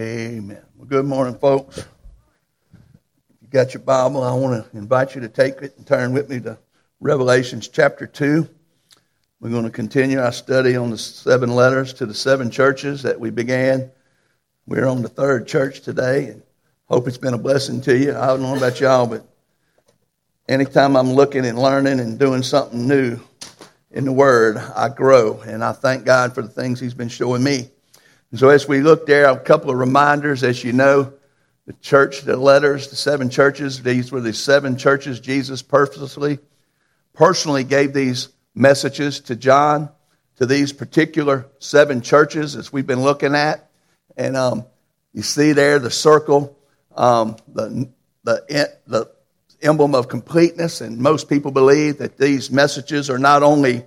Amen. Well, good morning, folks. If you got your Bible, I want to invite you to take it and turn with me to Revelations chapter 2. We're going to continue our study on the seven letters to the seven churches that we began. We're on the third church today, and hope it's been a blessing to you. I don't know about y'all, but anytime I'm looking and learning and doing something new in the Word, I grow, and I thank God for the things He's been showing me. And so as we look there, a couple of reminders, as you know, the church, the letters, the seven churches, these were the seven churches Jesus purposely, personally gave these messages to John, to these particular seven churches as we've been looking at. And um, you see there the circle, um, the, the, the emblem of completeness. And most people believe that these messages are not only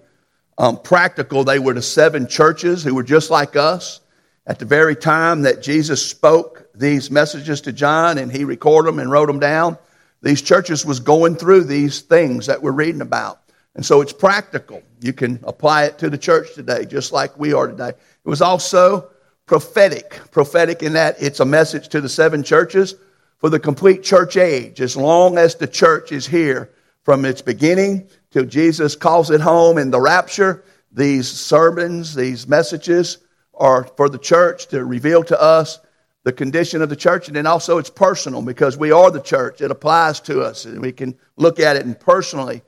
um, practical, they were the seven churches who were just like us. At the very time that Jesus spoke these messages to John and he recorded them and wrote them down, these churches was going through these things that we're reading about. And so it's practical. You can apply it to the church today, just like we are today. It was also prophetic. Prophetic in that it's a message to the seven churches for the complete church age. As long as the church is here from its beginning till Jesus calls it home in the rapture, these sermons, these messages are for the church to reveal to us the condition of the church, and then also it's personal because we are the church. It applies to us, and we can look at it and personally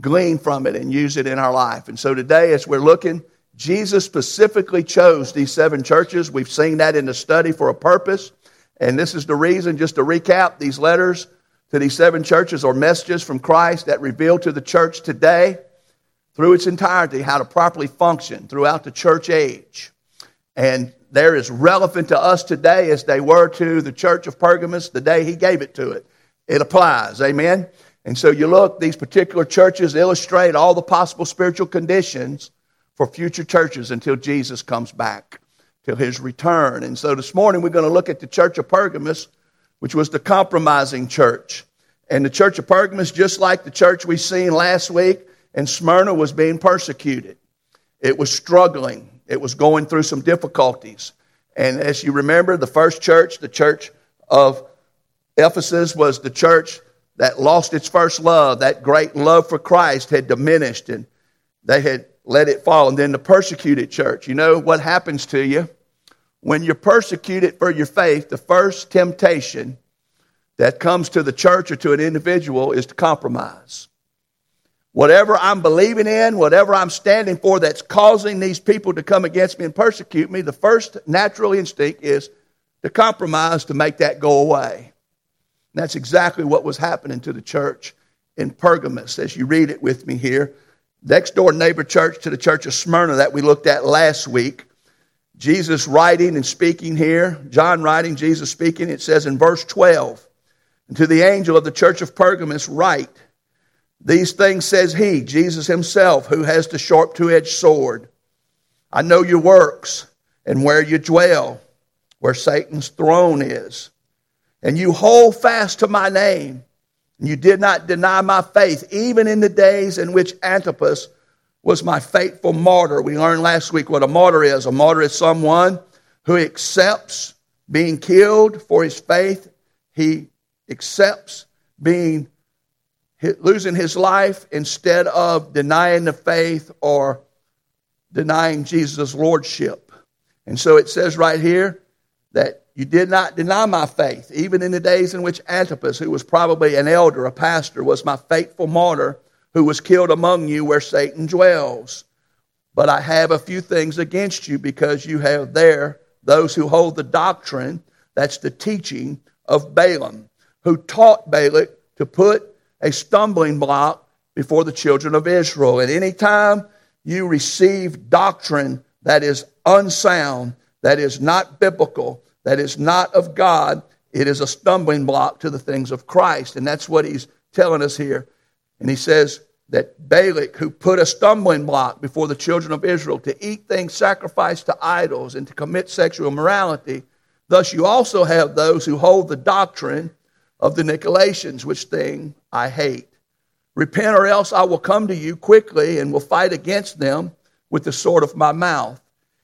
glean from it and use it in our life. And so today, as we're looking, Jesus specifically chose these seven churches. We've seen that in the study for a purpose. And this is the reason, just to recap, these letters to these seven churches are messages from Christ that reveal to the church today, through its entirety, how to properly function throughout the church age. And they're as relevant to us today as they were to the church of Pergamos the day he gave it to it. It applies. Amen? And so you look, these particular churches illustrate all the possible spiritual conditions for future churches until Jesus comes back, till his return. And so this morning we're going to look at the church of Pergamos, which was the compromising church. And the church of Pergamos, just like the church we seen last week in Smyrna, was being persecuted. It was struggling. It was going through some difficulties. And as you remember, the first church, the church of Ephesus, was the church that lost its first love. That great love for Christ had diminished and they had let it fall. And then the persecuted church. You know what happens to you? When you're persecuted for your faith, the first temptation that comes to the church or to an individual is to compromise. Whatever I'm believing in, whatever I'm standing for that's causing these people to come against me and persecute me, the first natural instinct is to compromise to make that go away. And that's exactly what was happening to the church in Pergamos as you read it with me here. Next door neighbor church to the church of Smyrna that we looked at last week. Jesus writing and speaking here, John writing, Jesus speaking, it says in verse 12, and to the angel of the church of Pergamos write, these things says he, Jesus himself, who has the sharp two edged sword. I know your works and where you dwell, where Satan's throne is. And you hold fast to my name. And you did not deny my faith, even in the days in which Antipas was my faithful martyr. We learned last week what a martyr is. A martyr is someone who accepts being killed for his faith. He accepts being losing his life instead of denying the faith or denying Jesus' lordship. And so it says right here that you did not deny my faith, even in the days in which Antipas, who was probably an elder, a pastor, was my faithful martyr who was killed among you where Satan dwells. But I have a few things against you because you have there those who hold the doctrine, that's the teaching of Balaam, who taught Balak to put a stumbling block before the children of Israel. At any time you receive doctrine that is unsound, that is not biblical, that is not of God, it is a stumbling block to the things of Christ. And that's what he's telling us here. And he says that Balak, who put a stumbling block before the children of Israel to eat things sacrificed to idols and to commit sexual immorality, thus you also have those who hold the doctrine of the Nicolaitans, which thing I hate. Repent, or else I will come to you quickly and will fight against them with the sword of my mouth.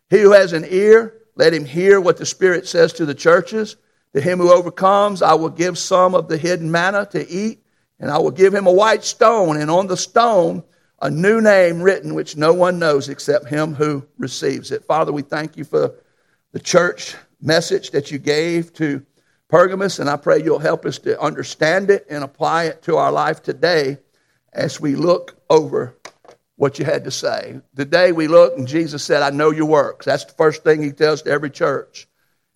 He who has an ear, Let him hear what the Spirit says to the churches. To him who overcomes, I will give some of the hidden manna to eat, and I will give him a white stone, and on the stone a new name written which no one knows except him who receives it. Father, we thank you for the church message that you gave to Pergamos, and I pray you'll help us to understand it and apply it to our life today as we look over what you had to say. Today we look, and Jesus said, I know your works. That's the first thing he tells to every church.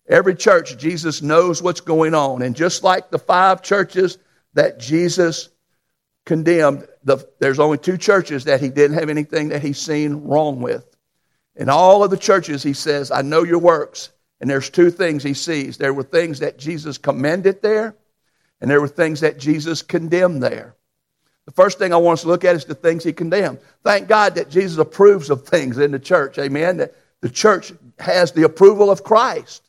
Every church, Jesus knows what's going on. And just like the five churches that Jesus condemned, the, there's only two churches that he didn't have anything that he's seen wrong with. In all of the churches, he says, I know your works. And there's two things he sees. There were things that Jesus commended there, and there were things that Jesus condemned there. The first thing I want us to look at is the things he condemned. Thank God that Jesus approves of things in the church. Amen. That the church has the approval of Christ.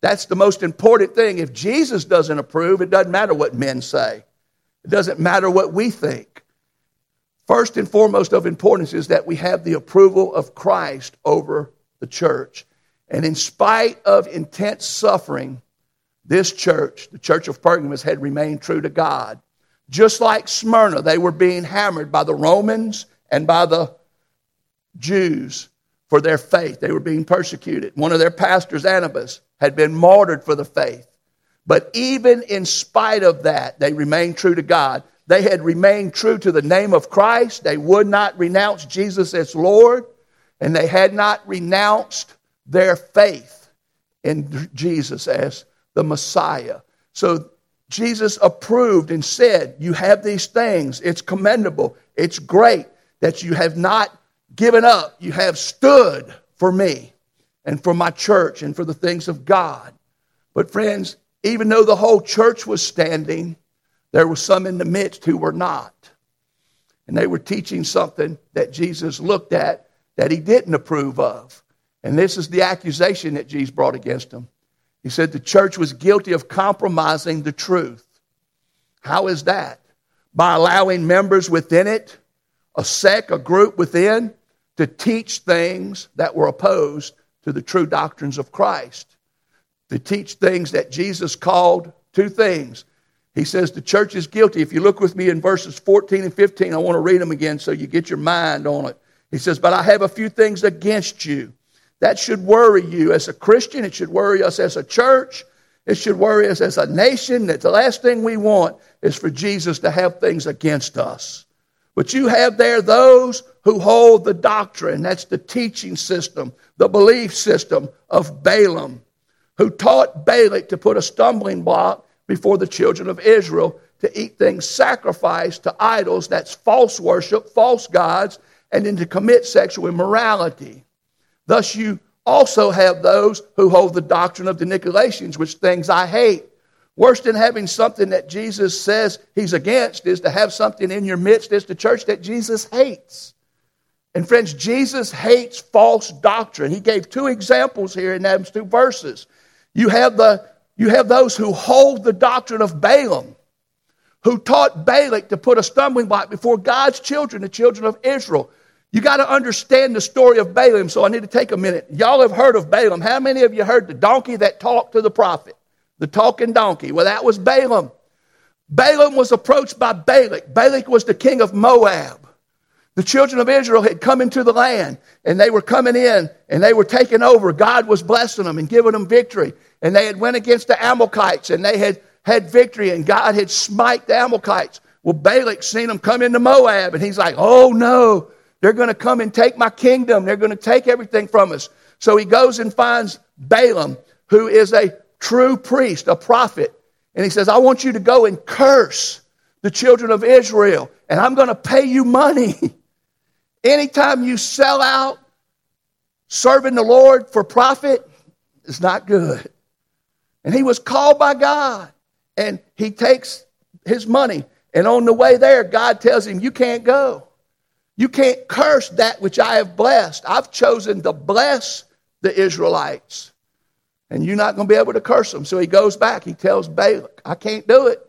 That's the most important thing. If Jesus doesn't approve, it doesn't matter what men say. It doesn't matter what we think. First and foremost of importance is that we have the approval of Christ over the church. And in spite of intense suffering, this church, the church of Pergamos, had remained true to God. Just like Smyrna, they were being hammered by the Romans and by the Jews for their faith. They were being persecuted. One of their pastors, Ananias, had been martyred for the faith. But even in spite of that, they remained true to God. They had remained true to the name of Christ. They would not renounce Jesus as Lord, and they had not renounced their faith in Jesus as the Messiah. So Jesus approved and said, You have these things. It's commendable. It's great that you have not given up. You have stood for me and for my church and for the things of God. But, friends, even though the whole church was standing, there were some in the midst who were not. And they were teaching something that Jesus looked at that he didn't approve of. And this is the accusation that Jesus brought against them. He said the church was guilty of compromising the truth. How is that? By allowing members within it, a sect, a group within, to teach things that were opposed to the true doctrines of Christ, to teach things that Jesus called two things. He says the church is guilty. If you look with me in verses 14 and 15, I want to read them again so you get your mind on it. He says, But I have a few things against you. That should worry you as a Christian. It should worry us as a church. It should worry us as a nation that the last thing we want is for Jesus to have things against us. But you have there those who hold the doctrine, that's the teaching system, the belief system of Balaam, who taught Balak to put a stumbling block before the children of Israel to eat things sacrificed to idols, that's false worship, false gods, and then to commit sexual immorality. Thus, you also have those who hold the doctrine of the Nicolaitans, which things I hate Worse than having something that Jesus says he's against is to have something in your midst as the church that Jesus hates. And friends, Jesus hates false doctrine. He gave two examples here in those two verses. You have, the, you have those who hold the doctrine of Balaam, who taught Balak to put a stumbling block before God's children, the children of Israel. You got to understand the story of Balaam, so I need to take a minute. Y'all have heard of Balaam. How many of you heard the donkey that talked to the prophet? the talking donkey. Well, that was Balaam. Balaam was approached by Balak. Balak was the king of Moab. The children of Israel had come into the land and they were coming in and they were taking over. God was blessing them and giving them victory. And they had went against the Amalekites and they had had victory and God had smite the Amalekites. Well, Balak seen them come into Moab and he's like, oh no, they're going to come and take my kingdom. They're going to take everything from us. So he goes and finds Balaam, who is a true priest, a prophet. And he says, I want you to go and curse the children of Israel, and I'm going to pay you money. Anytime you sell out serving the Lord for profit, it's not good. And he was called by God, and he takes his money. And on the way there, God tells him, You can't go. You can't curse that which I have blessed. I've chosen to bless the Israelites and you're not going to be able to curse them. So he goes back. He tells Balak, I can't do it.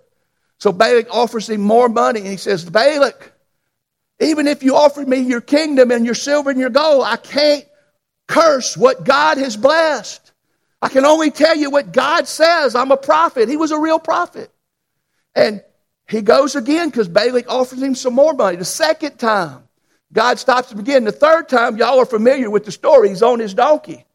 So Balak offers him more money, and he says, Balak, even if you offer me your kingdom and your silver and your gold, I can't curse what God has blessed. I can only tell you what God says. I'm a prophet. He was a real prophet. And he goes again because Balak offers him some more money. The second time, God stops him again. The third time, y'all are familiar with the story. He's on his donkey.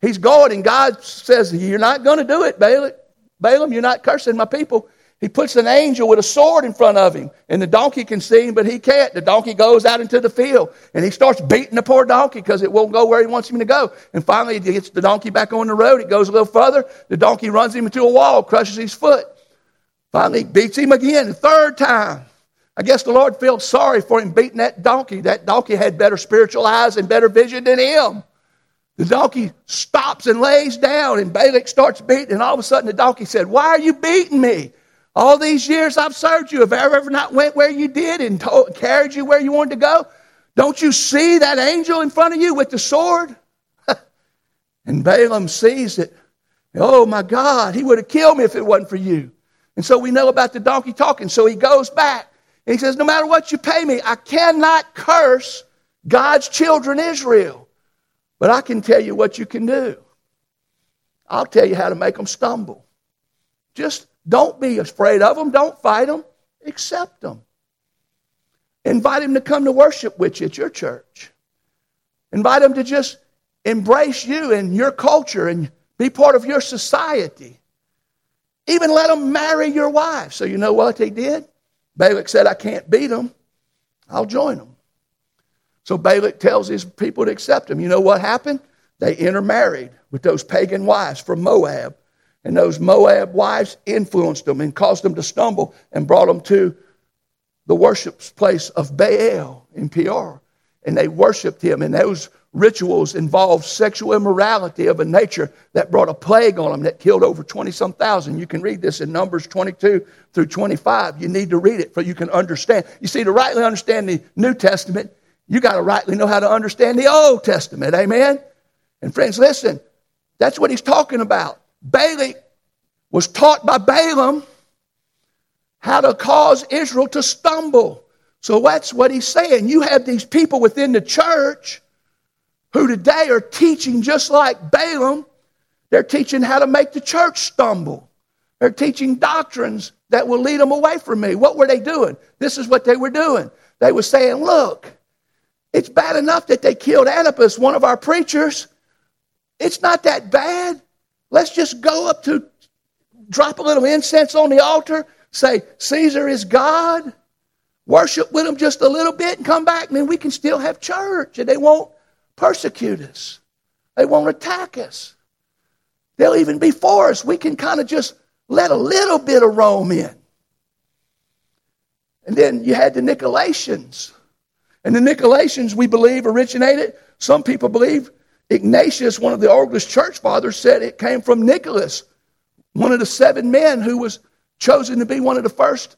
He's going, and God says, You're not going to do it, Balak. Balaam, you're not cursing my people. He puts an angel with a sword in front of him, and the donkey can see him, but he can't. The donkey goes out into the field, and he starts beating the poor donkey because it won't go where he wants him to go. And finally, he gets the donkey back on the road. It goes a little further. The donkey runs him into a wall, crushes his foot. Finally, beats him again, the third time. I guess the Lord felt sorry for him beating that donkey. That donkey had better spiritual eyes and better vision than him. The donkey stops and lays down, and Balak starts beating, and all of a sudden the donkey said, Why are you beating me? All these years I've served you. Have I ever not went where you did and told, carried you where you wanted to go? Don't you see that angel in front of you with the sword? and Balaam sees it. Oh my God, he would have killed me if it wasn't for you. And so we know about the donkey talking. So he goes back he says, No matter what you pay me, I cannot curse God's children, Israel. But I can tell you what you can do. I'll tell you how to make them stumble. Just don't be afraid of them. Don't fight them. Accept them. Invite them to come to worship with you at your church. Invite them to just embrace you and your culture and be part of your society. Even let them marry your wife. So you know what they did? Balak said, I can't beat them. I'll join them. So Balak tells his people to accept him. You know what happened? They intermarried with those pagan wives from Moab. And those Moab wives influenced them and caused them to stumble and brought them to the worship place of Baal in Peor. And they worshiped him. And those rituals involved sexual immorality of a nature that brought a plague on them that killed over 20 some thousand. You can read this in Numbers 22 through 25. You need to read it for you can understand. You see, to rightly understand the New Testament, you got to rightly know how to understand the Old Testament. Amen? And friends, listen, that's what he's talking about. Balak was taught by Balaam how to cause Israel to stumble. So that's what he's saying. You have these people within the church who today are teaching just like Balaam. They're teaching how to make the church stumble. They're teaching doctrines that will lead them away from me. What were they doing? This is what they were doing. They were saying, look, it's bad enough that they killed Antipas, one of our preachers. It's not that bad. Let's just go up to drop a little incense on the altar, say, Caesar is God, worship with him just a little bit, and come back, and then we can still have church, and they won't persecute us. They won't attack us. They'll even be for us. We can kind of just let a little bit of Rome in. And then you had the Nicolaitans. And the Nicolaitans, we believe, originated, some people believe, Ignatius, one of the oldest church fathers, said it came from Nicholas, one of the seven men who was chosen to be one of the first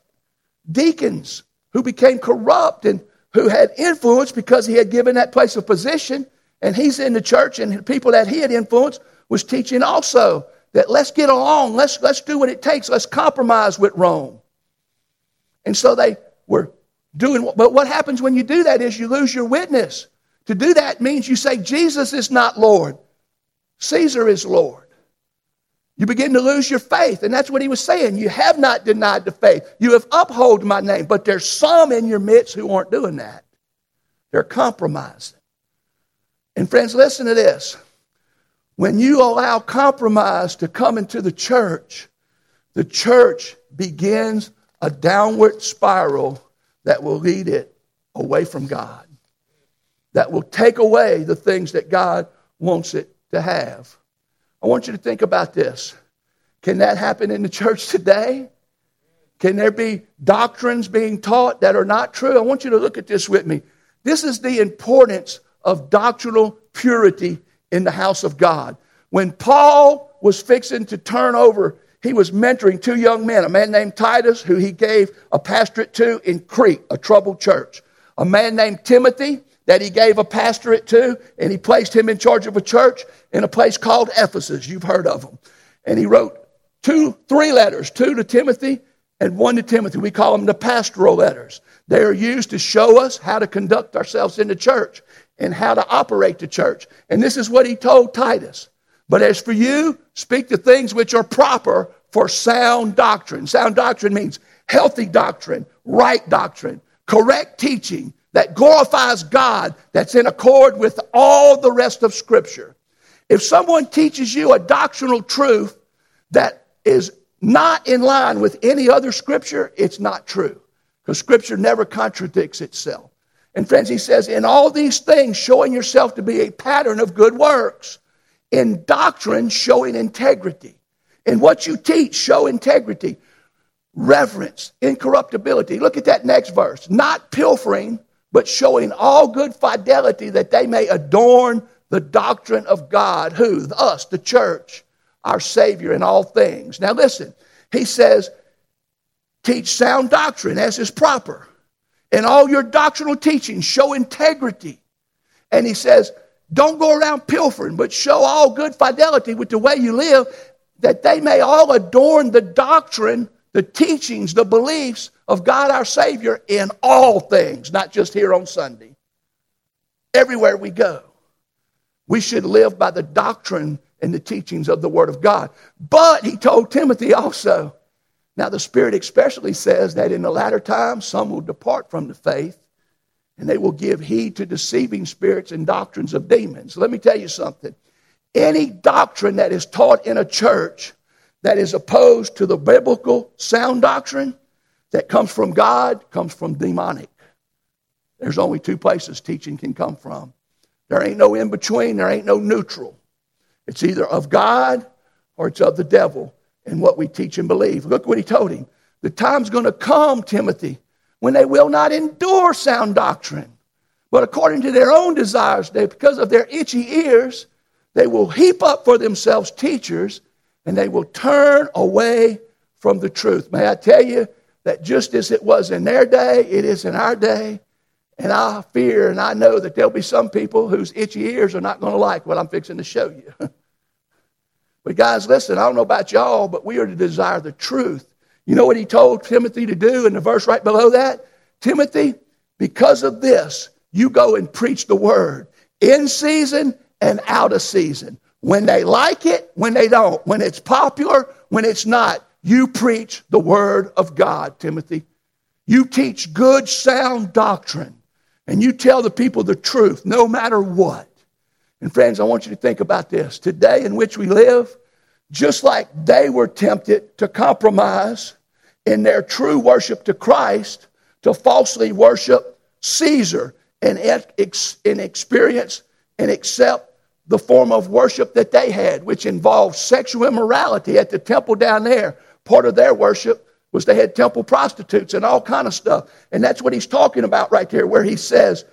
deacons who became corrupt and who had influence because he had given that place a position. And he's in the church, and the people that he had influenced was teaching also that let's get along, let's, let's do what it takes, let's compromise with Rome. And so they were doing, but what happens when you do that is you lose your witness. To do that means you say, Jesus is not Lord, Caesar is Lord. You begin to lose your faith. And that's what he was saying. You have not denied the faith. You have upheld my name. But there's some in your midst who aren't doing that. They're compromising. And friends, listen to this. When you allow compromise to come into the church, the church begins a downward spiral that will lead it away from God that will take away the things that God wants it to have. I want you to think about this. Can that happen in the church today? Can there be doctrines being taught that are not true? I want you to look at this with me. This is the importance of doctrinal purity in the house of God. When Paul was fixing to turn over, he was mentoring two young men, a man named Titus, who he gave a pastorate to in Crete, a troubled church, a man named Timothy, that he gave a pastorate to, and he placed him in charge of a church in a place called Ephesus. You've heard of them. And he wrote two, three letters, two to Timothy and one to Timothy. We call them the pastoral letters. They are used to show us how to conduct ourselves in the church and how to operate the church. And this is what he told Titus But as for you, speak the things which are proper for sound doctrine. Sound doctrine means healthy doctrine, right doctrine, correct teaching that glorifies God, that's in accord with all the rest of Scripture. If someone teaches you a doctrinal truth that is not in line with any other Scripture, it's not true. Because Scripture never contradicts itself. And friends, he says, in all these things, showing yourself to be a pattern of good works. In doctrine, showing integrity. In what you teach, show integrity, reverence, incorruptibility. Look at that next verse. Not pilfering, but showing all good fidelity that they may adorn the doctrine of God. Who? Us, the church, our Savior in all things. Now listen, he says, teach sound doctrine as is proper. In all your doctrinal teaching, show integrity. And he says, don't go around pilfering, but show all good fidelity with the way you live, that they may all adorn the doctrine, the teachings, the beliefs of God our Savior in all things, not just here on Sunday. Everywhere we go, we should live by the doctrine and the teachings of the Word of God. But he told Timothy also, now the Spirit especially says that in the latter times some will depart from the faith and they will give heed to deceiving spirits and doctrines of demons. Let me tell you something. Any doctrine that is taught in a church that is opposed to the biblical sound doctrine that comes from God comes from demonic. There's only two places teaching can come from. There ain't no in between, there ain't no neutral. It's either of God or it's of the devil in what we teach and believe. Look what he told him. The time's going to come, Timothy, when they will not endure sound doctrine, but according to their own desires, they, because of their itchy ears, they will heap up for themselves teachers and they will turn away from the truth. May I tell you that just as it was in their day, it is in our day. And I fear and I know that there'll be some people whose itchy ears are not going to like what I'm fixing to show you. but guys, listen, I don't know about y'all, but we are to desire the truth. You know what he told Timothy to do in the verse right below that? Timothy, because of this, you go and preach the word in season and out of season. When they like it, when they don't. When it's popular, when it's not. You preach the word of God, Timothy. You teach good, sound doctrine. And you tell the people the truth no matter what. And friends, I want you to think about this. Today in which we live, just like they were tempted to compromise in their true worship to Christ, to falsely worship Caesar and, and experience and accept the form of worship that they had, which involved sexual immorality at the temple down there. Part of their worship was they had temple prostitutes and all kind of stuff. And that's what he's talking about right there, where he says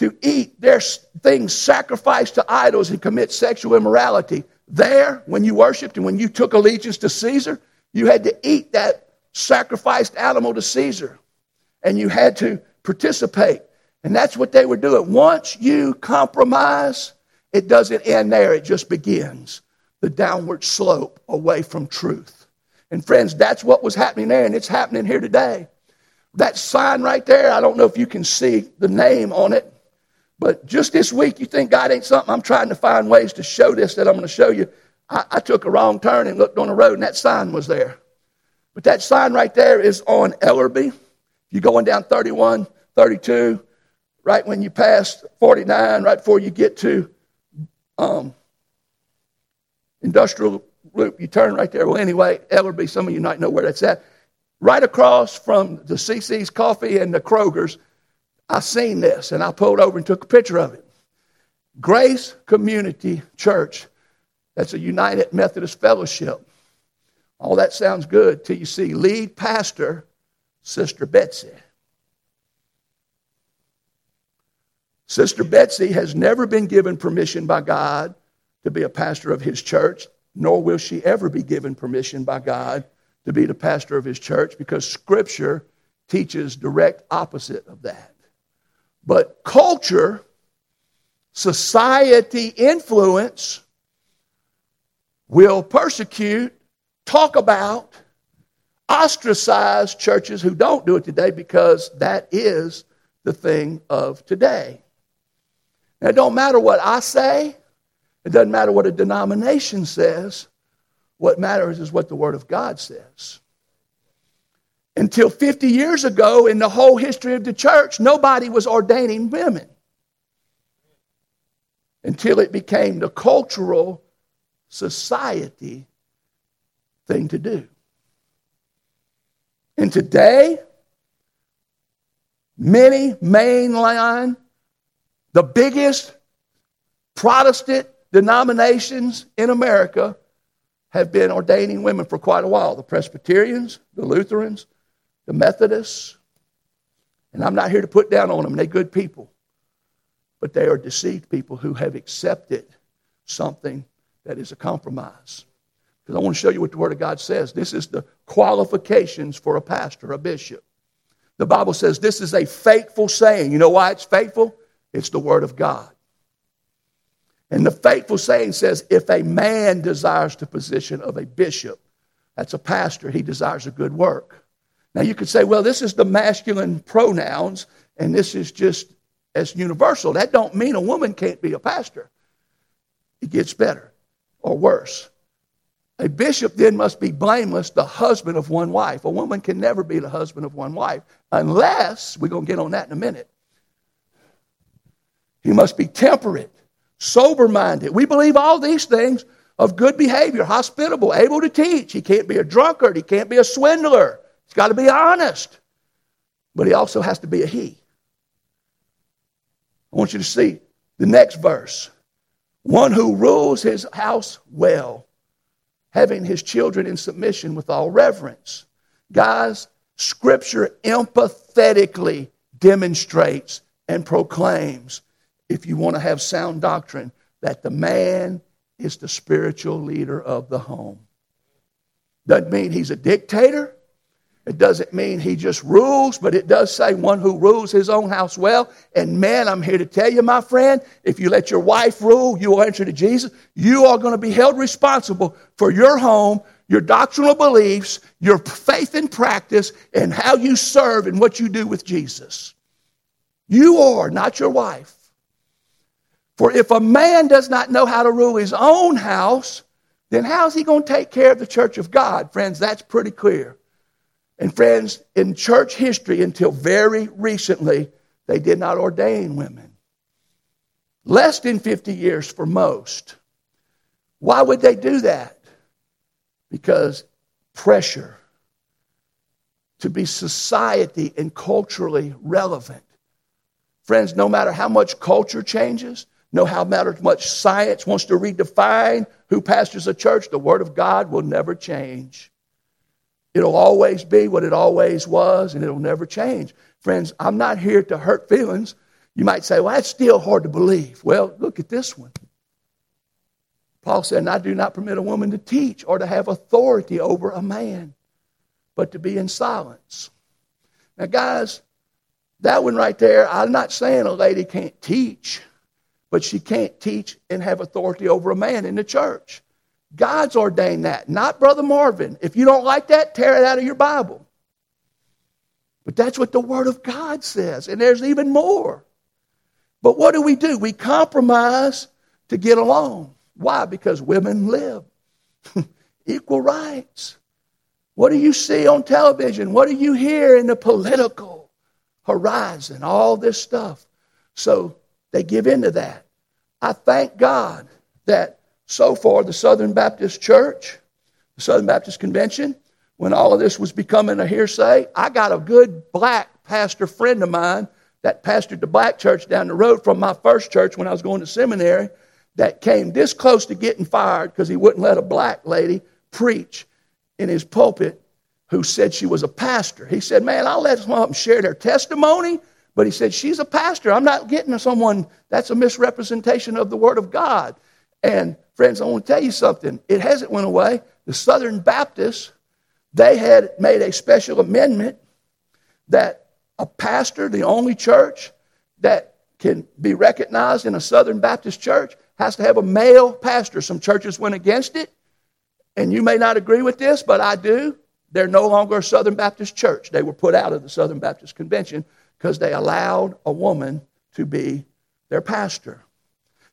to eat their things sacrificed to idols and commit sexual immorality. There, when you worshiped and when you took allegiance to Caesar, you had to eat that sacrificed animal to Caesar. And you had to participate. And that's what they were doing. Once you compromise, it doesn't end there, it just begins the downward slope away from truth. And friends, that's what was happening there, and it's happening here today. That sign right there, I don't know if you can see the name on it, but just this week, you think God ain't something. I'm trying to find ways to show this that I'm going to show you. I, I took a wrong turn and looked on the road, and that sign was there. But that sign right there is on Ellerbe. You're going down 31, 32, right when you pass 49, right before you get to um, industrial loop. You turn right there. Well, anyway, Ellerbe, some of you might know where that's at. Right across from the CC's Coffee and the Kroger's, I seen this and I pulled over and took a picture of it. Grace Community Church. That's a United Methodist Fellowship. All that sounds good till you see lead pastor, Sister Betsy. Sister Betsy has never been given permission by God to be a pastor of his church, nor will she ever be given permission by God to be the pastor of his church because Scripture teaches direct opposite of that. But culture, society influence will persecute, talk about, ostracize churches who don't do it today because that is the thing of today. Now, it don't matter what I say, It doesn't matter what a denomination says. What matters is what the Word of God says. Until 50 years ago, in the whole history of the church, nobody was ordaining women. Until it became the cultural society thing to do. And today, many mainline, the biggest Protestant denominations in America have been ordaining women for quite a while the Presbyterians, the Lutherans, the Methodists. And I'm not here to put down on them, they're good people. But they are deceived people who have accepted something that is a compromise. Because I want to show you what the Word of God says. This is the qualifications for a pastor, a bishop. The Bible says this is a faithful saying. You know why it's faithful? It's the Word of God. And the faithful saying says if a man desires the position of a bishop, that's a pastor, he desires a good work. Now you could say, well, this is the masculine pronouns, and this is just as universal. That don't mean a woman can't be a pastor. It gets better or worse. A bishop then must be blameless, the husband of one wife. A woman can never be the husband of one wife unless, we're going to get on that in a minute. He must be temperate, sober minded. We believe all these things of good behavior, hospitable, able to teach. He can't be a drunkard, he can't be a swindler. He's got to be honest. But he also has to be a he. I want you to see the next verse. One who rules his house well having his children in submission with all reverence. Guys, Scripture empathetically demonstrates and proclaims, if you want to have sound doctrine, that the man is the spiritual leader of the home. Doesn't mean he's a dictator. It doesn't mean he just rules, but it does say one who rules his own house well. And man, I'm here to tell you, my friend, if you let your wife rule, you will enter to Jesus. You are going to be held responsible for your home, your doctrinal beliefs, your faith and practice, and how you serve and what you do with Jesus. You are, not your wife. For if a man does not know how to rule his own house, then how's he going to take care of the church of God? Friends, that's pretty clear. And friends, in church history until very recently, they did not ordain women. Less than 50 years for most. Why would they do that? Because pressure to be society and culturally relevant. Friends, no matter how much culture changes, no matter how much science wants to redefine who pastors a church, the Word of God will never change. It'll always be what it always was, and it'll never change. Friends, I'm not here to hurt feelings. You might say, well, that's still hard to believe. Well, look at this one. Paul said, I do not permit a woman to teach or to have authority over a man, but to be in silence. Now, guys, that one right there, I'm not saying a lady can't teach, but she can't teach and have authority over a man in the church. God's ordained that, not Brother Marvin. If you don't like that, tear it out of your Bible. But that's what the Word of God says, and there's even more. But what do we do? We compromise to get along. Why? Because women live. Equal rights. What do you see on television? What do you hear in the political horizon? All this stuff. So they give into that. I thank God that so far, the Southern Baptist Church, the Southern Baptist Convention, when all of this was becoming a hearsay, I got a good black pastor friend of mine that pastored the black church down the road from my first church when I was going to seminary that came this close to getting fired because he wouldn't let a black lady preach in his pulpit who said she was a pastor. He said, Man, I'll let some of them share their testimony, but he said, She's a pastor. I'm not getting someone that's a misrepresentation of the Word of God. And friends, I want to tell you something. It hasn't went away. The Southern Baptists, they had made a special amendment that a pastor, the only church that can be recognized in a Southern Baptist church, has to have a male pastor. Some churches went against it, and you may not agree with this, but I do. They're no longer a Southern Baptist church. They were put out of the Southern Baptist Convention because they allowed a woman to be their pastor.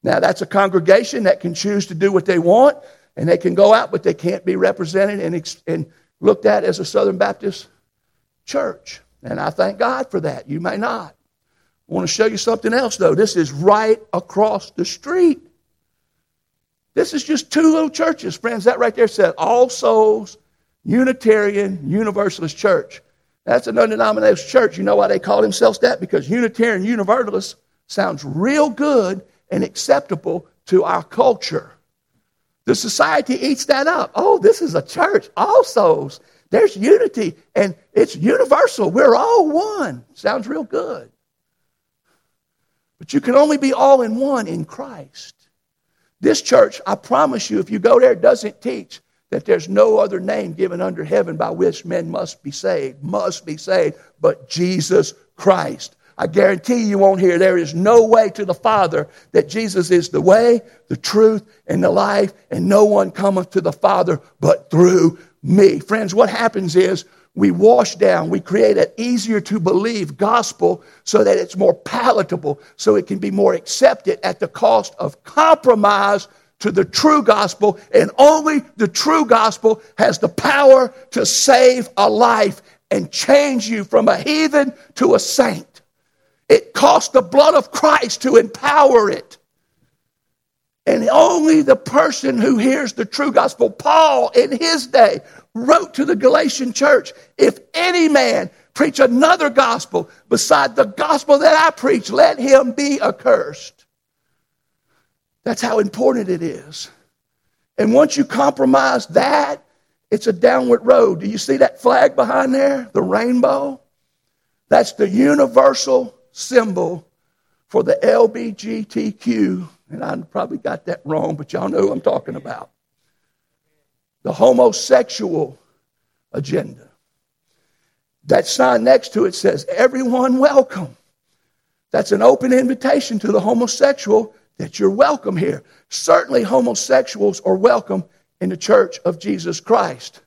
Now, that's a congregation that can choose to do what they want, and they can go out, but they can't be represented and, and looked at as a Southern Baptist church. And I thank God for that. You may not. I want to show you something else, though. This is right across the street. This is just two little churches, friends. That right there said All Souls Unitarian Universalist Church. That's an undenominational church. You know why they call themselves that? Because Unitarian Universalist sounds real good and acceptable to our culture. The society eats that up. Oh, this is a church. All souls. There's unity, and it's universal. We're all one. Sounds real good. But you can only be all in one in Christ. This church, I promise you, if you go there, doesn't teach that there's no other name given under heaven by which men must be saved, must be saved, but Jesus Christ. I guarantee you won't hear there is no way to the Father that Jesus is the way, the truth, and the life, and no one cometh to the Father but through me. Friends, what happens is we wash down, we create an easier to believe gospel so that it's more palatable, so it can be more accepted at the cost of compromise to the true gospel. And only the true gospel has the power to save a life and change you from a heathen to a saint. It cost the blood of Christ to empower it. And only the person who hears the true gospel, Paul in his day wrote to the Galatian church, if any man preach another gospel beside the gospel that I preach, let him be accursed. That's how important it is. And once you compromise that, it's a downward road. Do you see that flag behind there? The rainbow? That's the universal symbol for the LBGTQ, and I probably got that wrong, but y'all know who I'm talking about. The homosexual agenda. That sign next to it says, Everyone welcome. That's an open invitation to the homosexual that you're welcome here. Certainly, homosexuals are welcome in the church of Jesus Christ.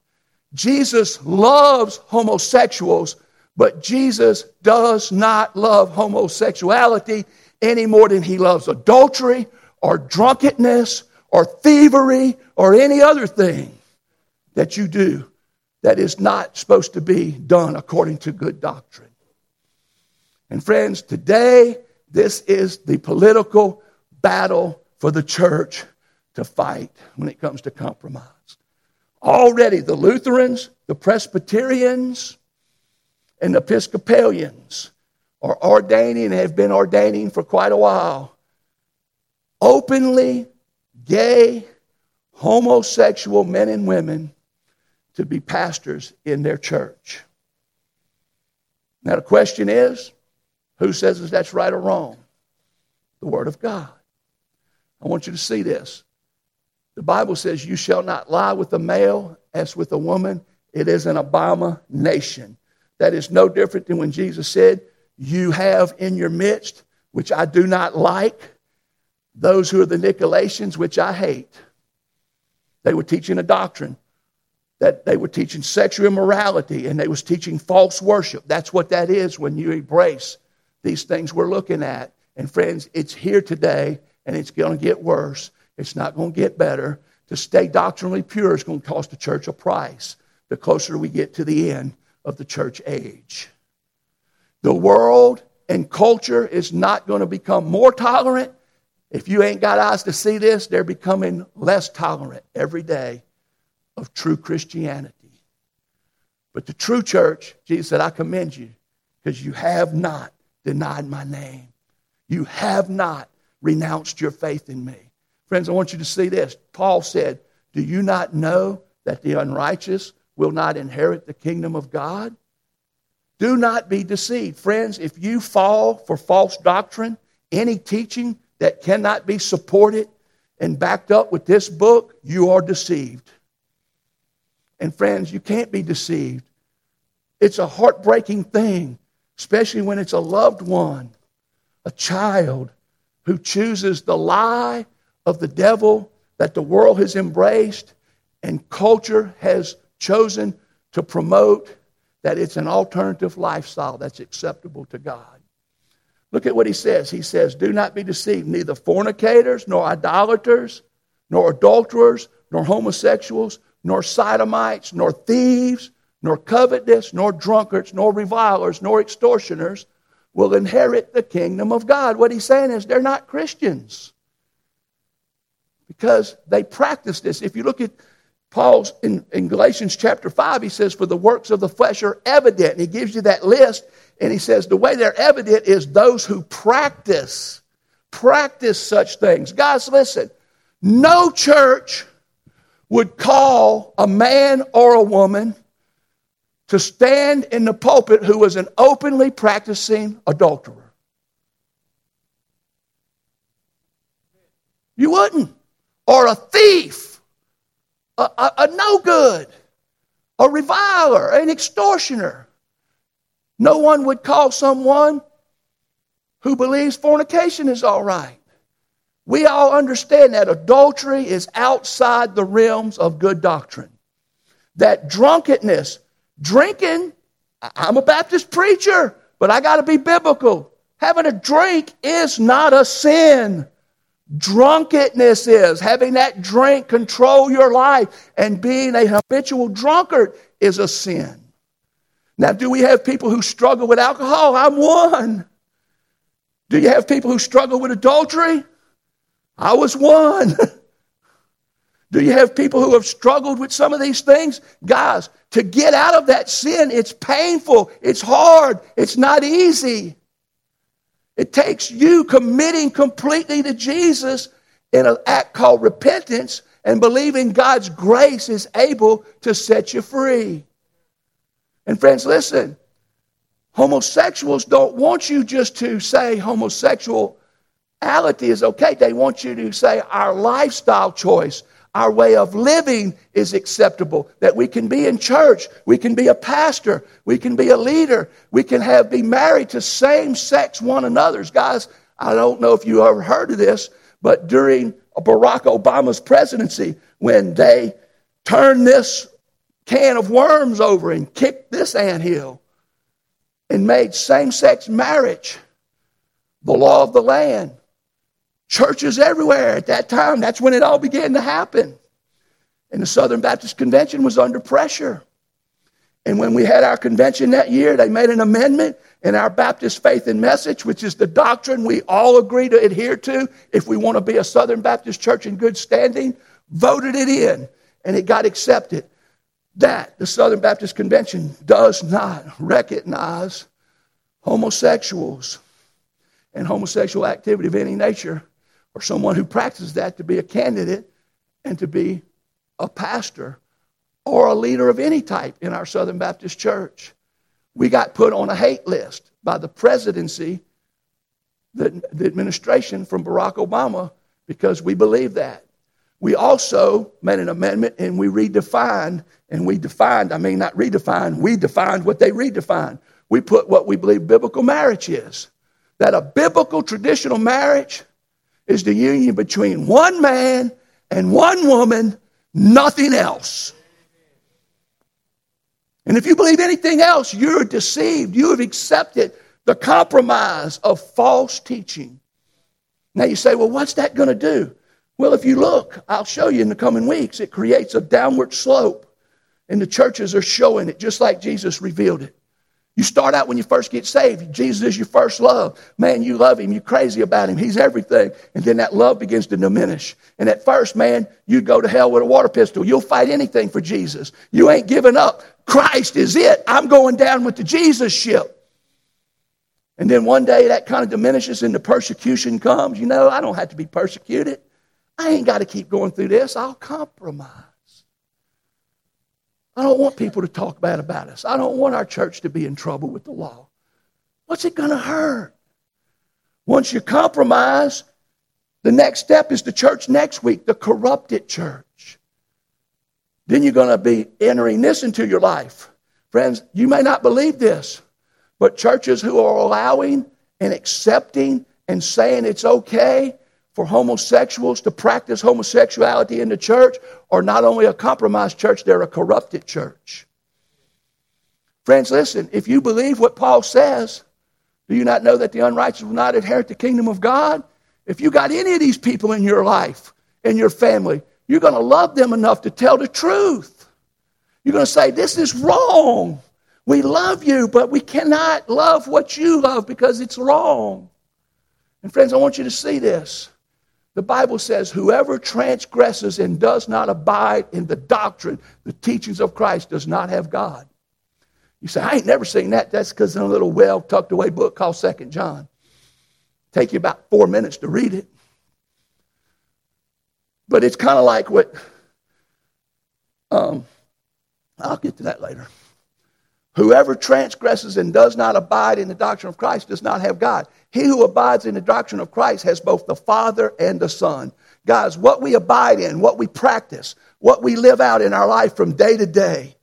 Jesus loves homosexuals but Jesus does not love homosexuality any more than he loves adultery or drunkenness or thievery or any other thing that you do that is not supposed to be done according to good doctrine. And friends, today, this is the political battle for the church to fight when it comes to compromise. Already, the Lutherans, the Presbyterians, and Episcopalians are ordaining and have been ordaining for quite a while openly gay, homosexual men and women to be pastors in their church. Now, the question is who says that's right or wrong? The Word of God. I want you to see this. The Bible says, You shall not lie with a male as with a woman. It is an abomination. That is no different than when Jesus said, You have in your midst, which I do not like, those who are the Nicolaitans, which I hate. They were teaching a doctrine that they were teaching sexual immorality and they was teaching false worship. That's what that is when you embrace these things we're looking at. And friends, it's here today and it's going to get worse. It's not going to get better. To stay doctrinally pure is going to cost the church a price the closer we get to the end of the church age. The world and culture is not going to become more tolerant. If you ain't got eyes to see this, they're becoming less tolerant every day of true Christianity. But the true church, Jesus said, I commend you because you have not denied my name. You have not renounced your faith in me. Friends, I want you to see this. Paul said, Do you not know that the unrighteous will not inherit the kingdom of God? Do not be deceived. Friends, if you fall for false doctrine, any teaching that cannot be supported and backed up with this book, you are deceived. And friends, you can't be deceived. It's a heartbreaking thing, especially when it's a loved one, a child who chooses the lie of the devil that the world has embraced and culture has chosen to promote that it's an alternative lifestyle that's acceptable to God. Look at what he says. He says, Do not be deceived. Neither fornicators, nor idolaters, nor adulterers, nor homosexuals, nor sodomites, nor thieves, nor covetous, nor drunkards, nor revilers, nor extortioners will inherit the kingdom of God. What he's saying is they're not Christians because they practice this. If you look at Paul's in, in Galatians chapter 5, he says, For the works of the flesh are evident. And he gives you that list, and he says, The way they're evident is those who practice, practice such things. Guys, listen, no church would call a man or a woman to stand in the pulpit who was an openly practicing adulterer. You wouldn't. Or a thief, a, a, a no good, a reviler, an extortioner. No one would call someone who believes fornication is all right. We all understand that adultery is outside the realms of good doctrine. That drunkenness, drinking, I'm a Baptist preacher, but I got to be biblical. Having a drink is not a sin. Drunkenness is having that drink control your life, and being a habitual drunkard is a sin. Now, do we have people who struggle with alcohol? I'm one. Do you have people who struggle with adultery? I was one. Do you have people who have struggled with some of these things? Guys, to get out of that sin, it's painful, it's hard, it's not easy. It takes you committing completely to Jesus in an act called repentance and believing God's grace is able to set you free. And friends, listen, homosexuals don't want you just to say homosexuality is okay. They want you to say our lifestyle choice, our way of living is acceptable. That we can be in church, we can be a pastor, we can be a leader, we can have be married to same sex one another's. Guys, I don't know if you ever heard of this, but during Barack Obama's presidency, when they turned this can of worms over and kicked this anthill and made same sex marriage the law of the land. Churches everywhere at that time, that's when it all began to happen. And the Southern Baptist Convention was under pressure. And when we had our convention that year, they made an amendment in our Baptist faith and message, which is the doctrine we all agree to adhere to if we want to be a Southern Baptist church in good standing, voted it in, and it got accepted. That the Southern Baptist Convention does not recognize homosexuals and homosexual activity of any nature or someone who practices that to be a candidate and to be a pastor or a leader of any type in our Southern Baptist Church. We got put on a hate list by the presidency, the, the administration from Barack Obama, because we believe that. We also made an amendment and we redefined, and we defined, I mean, not redefined, we defined what they redefined. We put what we believe biblical marriage is. That a biblical traditional marriage is the union between one man and one woman, nothing else. And if you believe anything else, you're deceived. You have accepted the compromise of false teaching. Now you say, well, what's that going to do? Well, if you look, I'll show you in the coming weeks, it creates a downward slope. And the churches are showing it just like Jesus revealed it. You start out when you first get saved. Jesus is your first love. Man, you love him. You're crazy about him. He's everything. And then that love begins to diminish. And at first, man, you go to hell with a water pistol. You'll fight anything for Jesus. You ain't giving up. Christ is it. I'm going down with the Jesus ship. And then one day that kind of diminishes and the persecution comes. You know, I don't have to be persecuted. I ain't got to keep going through this. I'll compromise. I don't want people to talk bad about us. I don't want our church to be in trouble with the law. What's it going to hurt? Once you compromise, the next step is the church next week, the corrupted church. Then you're going to be entering this into your life. Friends, you may not believe this, but churches who are allowing and accepting and saying it's okay for homosexuals to practice homosexuality in the church are not only a compromised church, they're a corrupted church. Friends, listen, if you believe what Paul says, Do you not know that the unrighteous will not inherit the kingdom of God? If you got any of these people in your life, in your family, you're going to love them enough to tell the truth. You're going to say, This is wrong. We love you, but we cannot love what you love because it's wrong. And friends, I want you to see this. The Bible says, Whoever transgresses and does not abide in the doctrine, the teachings of Christ, does not have God. You say, I ain't never seen that. That's because in a little well tucked away book called Second John. Take you about four minutes to read it. But it's kind of like what, um, I'll get to that later. Whoever transgresses and does not abide in the doctrine of Christ does not have God. He who abides in the doctrine of Christ has both the Father and the Son. Guys, what we abide in, what we practice, what we live out in our life from day to day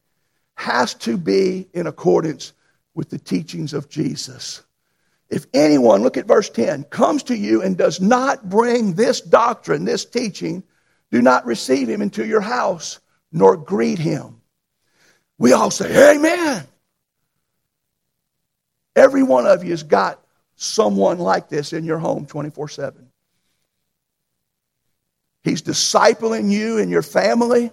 has to be in accordance with the teachings of Jesus. If anyone, look at verse 10, comes to you and does not bring this doctrine, this teaching, do not receive him into your house nor greet him. We all say, Amen. Every one of you has got someone like this in your home 24 7. He's discipling you and your family.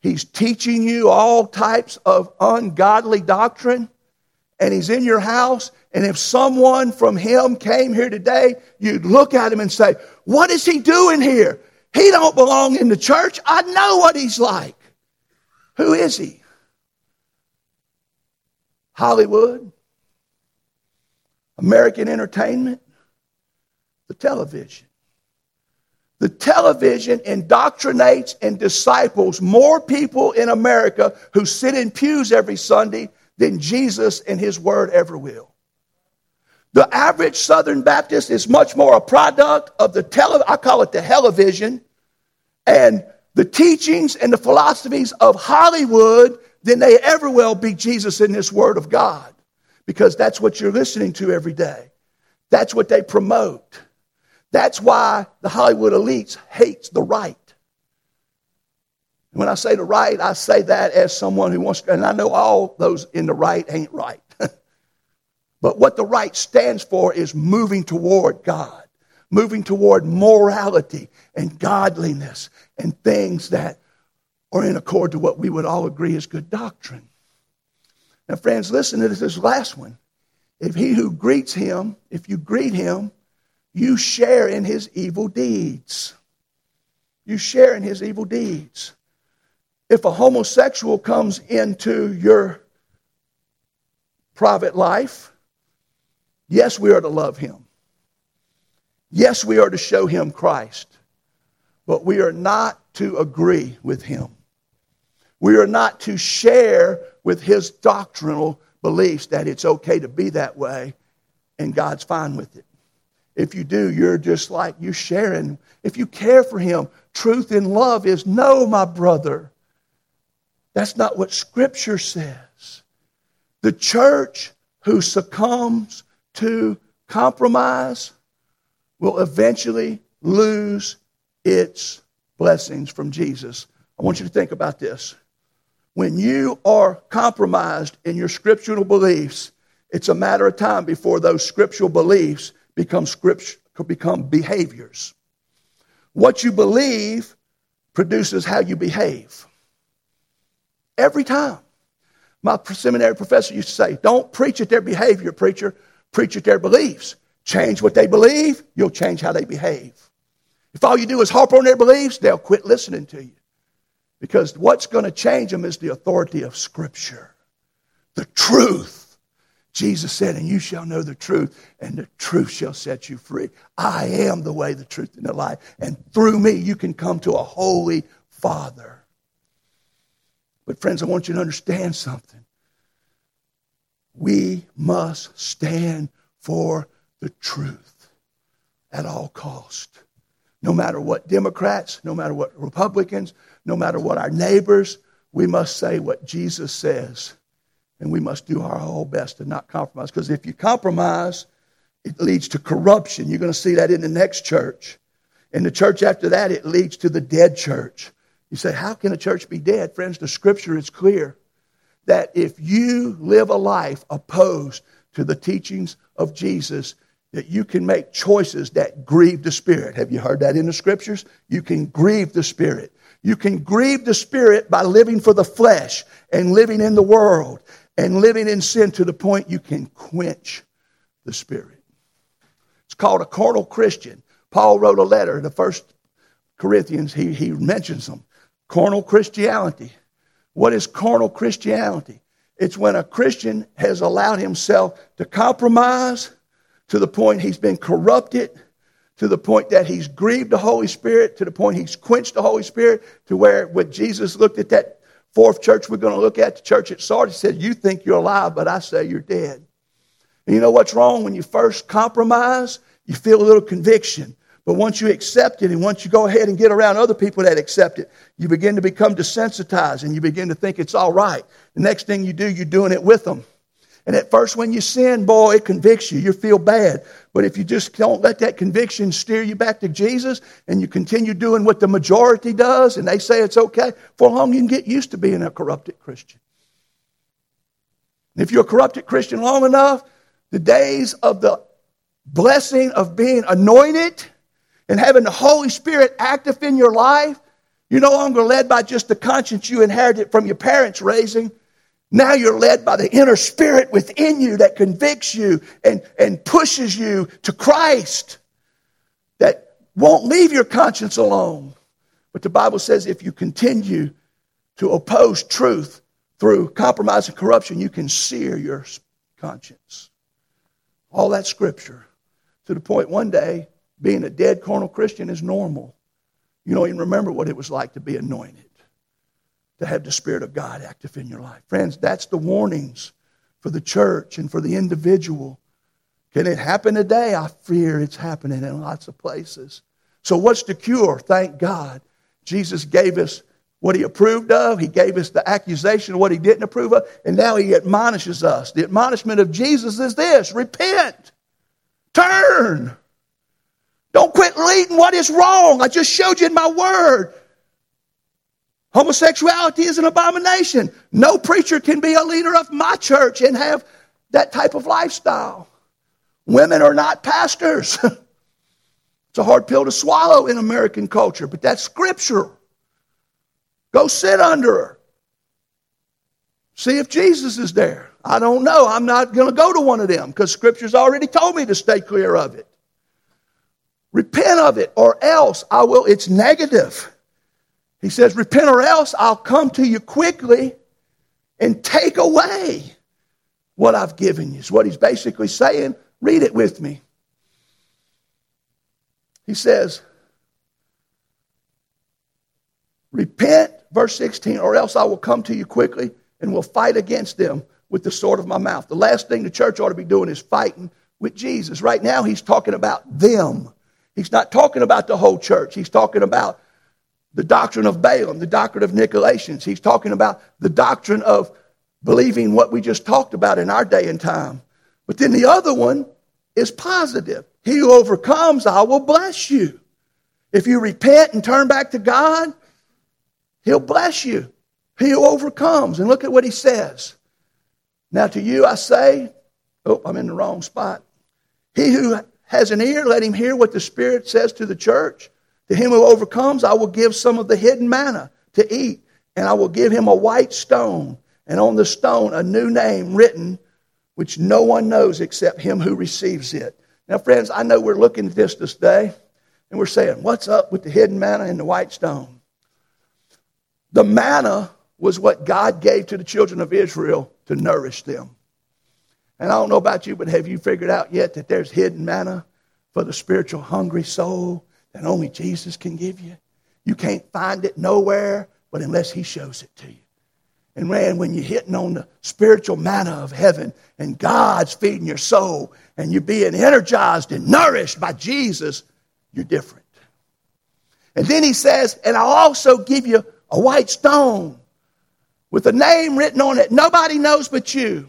He's teaching you all types of ungodly doctrine. And he's in your house. And if someone from him came here today, you'd look at him and say, What is he doing here? He don't belong in the church. I know what he's like. Who is he? Hollywood? American entertainment? The television. The television indoctrinates and disciples more people in America who sit in pews every Sunday than Jesus and his word ever will. The average Southern Baptist is much more a product of the tele, I call it the television, and the teachings and the philosophies of Hollywood than they ever will be Jesus in this word of God. Because that's what you're listening to every day. That's what they promote. That's why the Hollywood elites hates the right. When I say the right, I say that as someone who wants to, and I know all those in the right ain't right. but what the right stands for is moving toward God, moving toward morality and godliness and things that are in accord to what we would all agree is good doctrine. Now, friends, listen to this last one. If he who greets him, if you greet him, you share in his evil deeds. You share in his evil deeds. If a homosexual comes into your private life, yes, we are to love him. Yes, we are to show him Christ. But we are not to agree with him. We are not to share with his doctrinal beliefs that it's okay to be that way and God's fine with it. If you do, you're just like you sharing. If you care for him, truth and love is no, my brother. That's not what Scripture says. The church who succumbs to compromise will eventually lose its blessings from Jesus. I want you to think about this. When you are compromised in your scriptural beliefs, it's a matter of time before those scriptural beliefs become scripture, become behaviors. What you believe produces how you behave. Every time. My seminary professor used to say, Don't preach at their behavior, preacher, preach at their beliefs. Change what they believe, you'll change how they behave. If all you do is harp on their beliefs, they'll quit listening to you. Because what's going to change them is the authority of Scripture, the truth. Jesus said, And you shall know the truth, and the truth shall set you free. I am the way, the truth, and the life. And through me, you can come to a holy Father. But, friends, I want you to understand something. We must stand for the truth at all cost. No matter what Democrats, no matter what Republicans, no matter what our neighbors, we must say what Jesus says and we must do our whole best to not compromise. Because if you compromise, it leads to corruption. You're going to see that in the next church. In the church after that, it leads to the dead church. You say, How can a church be dead? Friends, the scripture is clear that if you live a life opposed to the teachings of Jesus that you can make choices that grieve the Spirit. Have you heard that in the scriptures? You can grieve the Spirit. You can grieve the Spirit by living for the flesh and living in the world and living in sin to the point you can quench the Spirit. It's called a carnal Christian. Paul wrote a letter, the first Corinthians, he, he mentions them. Carnal Christianity. What is carnal Christianity? It's when a Christian has allowed himself to compromise to the point he's been corrupted, to the point that he's grieved the Holy Spirit, to the point he's quenched the Holy Spirit, to where when Jesus looked at that fourth church we're going to look at, the church at Sardis, he said, You think you're alive, but I say you're dead. And you know what's wrong? When you first compromise, you feel a little conviction. But once you accept it and once you go ahead and get around other people that accept it, you begin to become desensitized and you begin to think it's all right. The next thing you do, you're doing it with them. And at first, when you sin, boy, it convicts you. You feel bad. But if you just don't let that conviction steer you back to Jesus and you continue doing what the majority does and they say it's okay, for long you can get used to being a corrupted Christian. And if you're a corrupted Christian long enough, the days of the blessing of being anointed and having the Holy Spirit active in your life, you're no longer led by just the conscience you inherited from your parents' raising now you're led by the inner spirit within you that convicts you and, and pushes you to Christ, that won't leave your conscience alone. But the Bible says if you continue to oppose truth through compromise and corruption, you can sear your conscience. All that scripture to the point one day being a dead carnal Christian is normal. You don't even remember what it was like to be anointed to have the Spirit of God active in your life. Friends, that's the warnings for the church and for the individual. Can it happen today? I fear it's happening in lots of places. So, what's the cure? Thank God. Jesus gave us what he approved of. He gave us the accusation of what he didn't approve of. And now he admonishes us. The admonishment of Jesus is this repent, turn. Don't quit leading what is wrong. I just showed you in my word. Homosexuality is an abomination. No preacher can be a leader of my church and have that type of lifestyle. Women are not pastors. it's a hard pill to swallow in American culture, but that's scripture. Go sit under her. See if Jesus is there. I don't know. I'm not going to go to one of them because scripture's already told me to stay clear of it. Repent of it, or else I will. It's negative. He says, Repent or else I'll come to you quickly and take away what I've given you. Is what he's basically saying. Read it with me. He says, Repent, verse 16, or else I will come to you quickly and will fight against them with the sword of my mouth. The last thing the church ought to be doing is fighting with Jesus. Right now, he's talking about them. He's not talking about the whole church. He's talking about the doctrine of Balaam, the doctrine of Nicolaitans. He's talking about the doctrine of believing what we just talked about in our day and time. But then the other one is positive. He who overcomes, I will bless you. If you repent and turn back to God, He'll bless you. He who overcomes. And look at what He says. Now to you I say, oh, I'm in the wrong spot. He who has an ear, let him hear what the Spirit says to the church. To him who overcomes, I will give some of the hidden manna to eat, and I will give him a white stone, and on the stone a new name written, which no one knows except him who receives it. Now, friends, I know we're looking at this this day, and we're saying, What's up with the hidden manna and the white stone? The manna was what God gave to the children of Israel to nourish them. And I don't know about you, but have you figured out yet that there's hidden manna for the spiritual hungry soul? That only Jesus can give you. You can't find it nowhere but unless He shows it to you. And man, when you're hitting on the spiritual manna of heaven and God's feeding your soul and you're being energized and nourished by Jesus, you're different. And then he says, and I'll also give you a white stone with a name written on it nobody knows but you.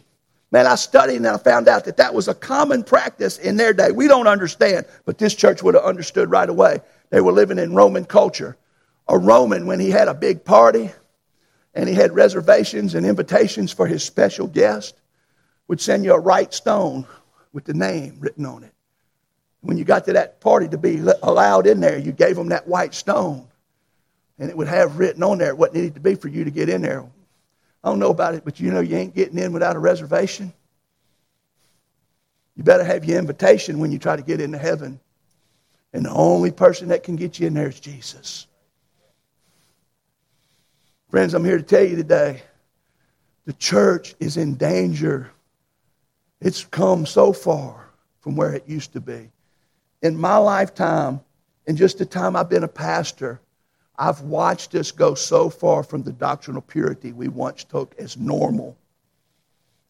Man, I studied and I found out that that was a common practice in their day. We don't understand, but this church would have understood right away. They were living in Roman culture. A Roman, when he had a big party and he had reservations and invitations for his special guest, would send you a right stone with the name written on it. When you got to that party to be allowed in there, you gave them that white stone. And it would have written on there what needed to be for you to get in there. I don't know about it, but you know you ain't getting in without a reservation. You better have your invitation when you try to get into heaven. And the only person that can get you in there is Jesus. Friends, I'm here to tell you today the church is in danger. It's come so far from where it used to be. In my lifetime, in just the time I've been a pastor, I've watched us go so far from the doctrinal purity we once took as normal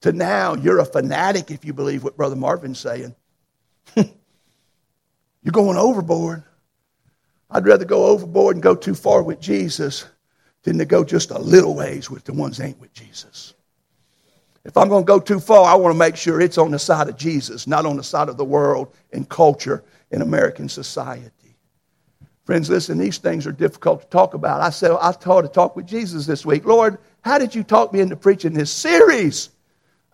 to now you're a fanatic if you believe what Brother Marvin's saying. you're going overboard. I'd rather go overboard and go too far with Jesus than to go just a little ways with the ones that ain't with Jesus. If I'm going to go too far, I want to make sure it's on the side of Jesus, not on the side of the world and culture in American society. Friends, listen, these things are difficult to talk about. I said, I taught to talk with Jesus this week. Lord, how did you talk me into preaching this series?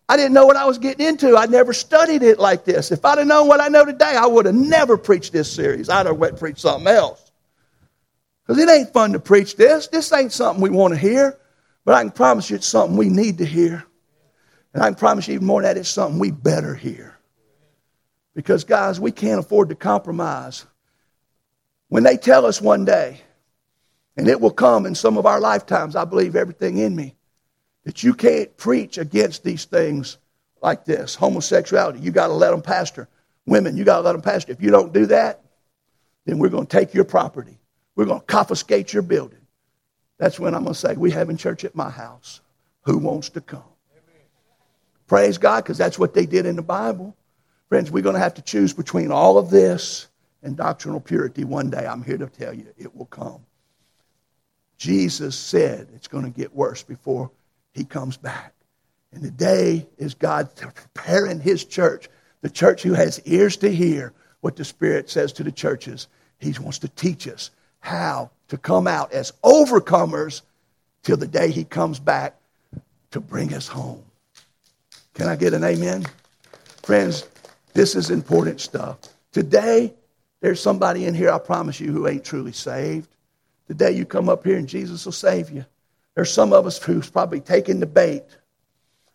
I didn't know what I was getting into. I never studied it like this. If I'd have known what I know today, I would have never preached this series. I'd have went preached something else. Because it ain't fun to preach this. This ain't something we want to hear. But I can promise you it's something we need to hear. And I can promise you even more than that, it's something we better hear. Because, guys, we can't afford to compromise. When they tell us one day, and it will come in some of our lifetimes, I believe everything in me, that you can't preach against these things like this homosexuality. You got to let them pastor. Women, you got to let them pastor. If you don't do that, then we're going to take your property. We're going to confiscate your building. That's when I'm going to say, We have having church at my house. Who wants to come? Praise God, because that's what they did in the Bible. Friends, we're going to have to choose between all of this and doctrinal purity one day. I'm here to tell you it will come. Jesus said it's going to get worse before he comes back. And the day is God preparing his church, the church who has ears to hear what the Spirit says to the churches. He wants to teach us how to come out as overcomers till the day he comes back to bring us home. Can I get an amen? Friends, this is important stuff. Today, there's somebody in here, I promise you, who ain't truly saved. The day you come up here and Jesus will save you. There's some of us who's probably taken the bait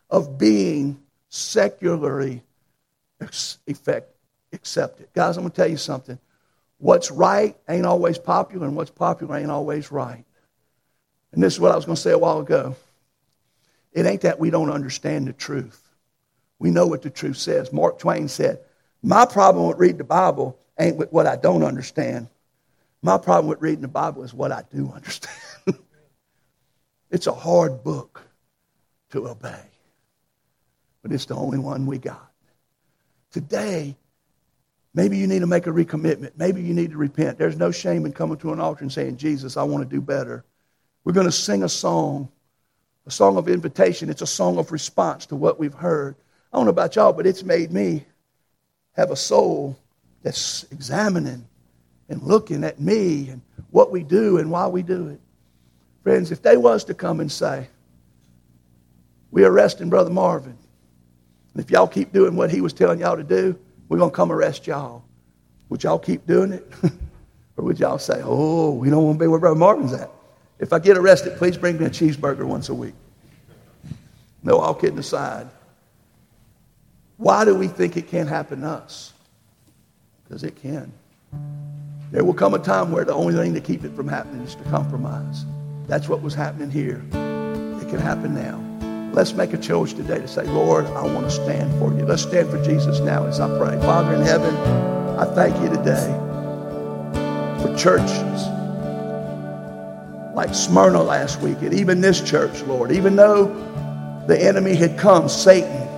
of being secularly effect, accepted. Guys, I'm going to tell you something. What's right ain't always popular, and what's popular ain't always right. And this is what I was going to say a while ago. It ain't that we don't understand the truth. We know what the truth says. Mark Twain said, My problem with reading the Bible ain't with what I don't understand. My problem with reading the Bible is what I do understand. it's a hard book to obey, but it's the only one we got. Today, Maybe you need to make a recommitment. Maybe you need to repent. There's no shame in coming to an altar and saying, Jesus, I want to do better. We're going to sing a song, a song of invitation. It's a song of response to what we've heard. I don't know about y'all, but it's made me have a soul that's examining and looking at me and what we do and why we do it. Friends, if they was to come and say, we're arresting Brother Marvin, and if y'all keep doing what he was telling y'all to do, we're going to come arrest y'all. Would y'all keep doing it? or would y'all say, oh, we don't want to be where Brother Marvin's at? If I get arrested, please bring me a cheeseburger once a week. No, all kidding aside. Why do we think it can't happen to us? Because it can. There will come a time where the only thing to keep it from happening is to compromise. That's what was happening here. It can happen now. Let's make a choice today to say, Lord, I want to stand for you. Let's stand for Jesus now as I pray. Father in heaven, I thank you today for churches like Smyrna last week, and even this church, Lord, even though the enemy had come, Satan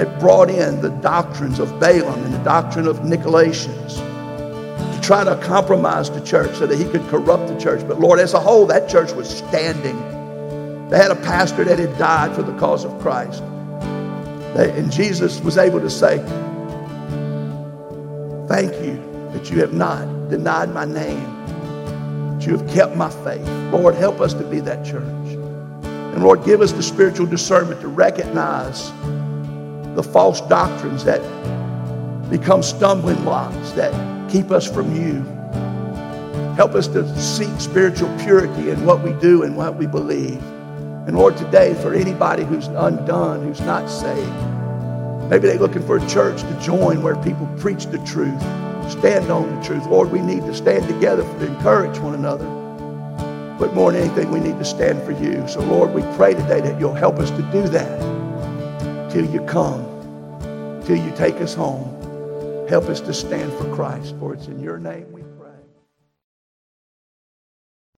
had brought in the doctrines of Balaam and the doctrine of Nicolaitans to try to compromise the church so that he could corrupt the church. But Lord, as a whole, that church was standing they had a pastor that had died for the cause of Christ. They, and Jesus was able to say, Thank you that you have not denied my name, that you have kept my faith. Lord, help us to be that church. And Lord, give us the spiritual discernment to recognize the false doctrines that become stumbling blocks that keep us from you. Help us to seek spiritual purity in what we do and what we believe. And Lord, today, for anybody who's undone, who's not saved, maybe they're looking for a church to join where people preach the truth, stand on the truth. Lord, we need to stand together to encourage one another. But more than anything, we need to stand for you. So, Lord, we pray today that you'll help us to do that till you come, till you take us home. Help us to stand for Christ, for it's in your name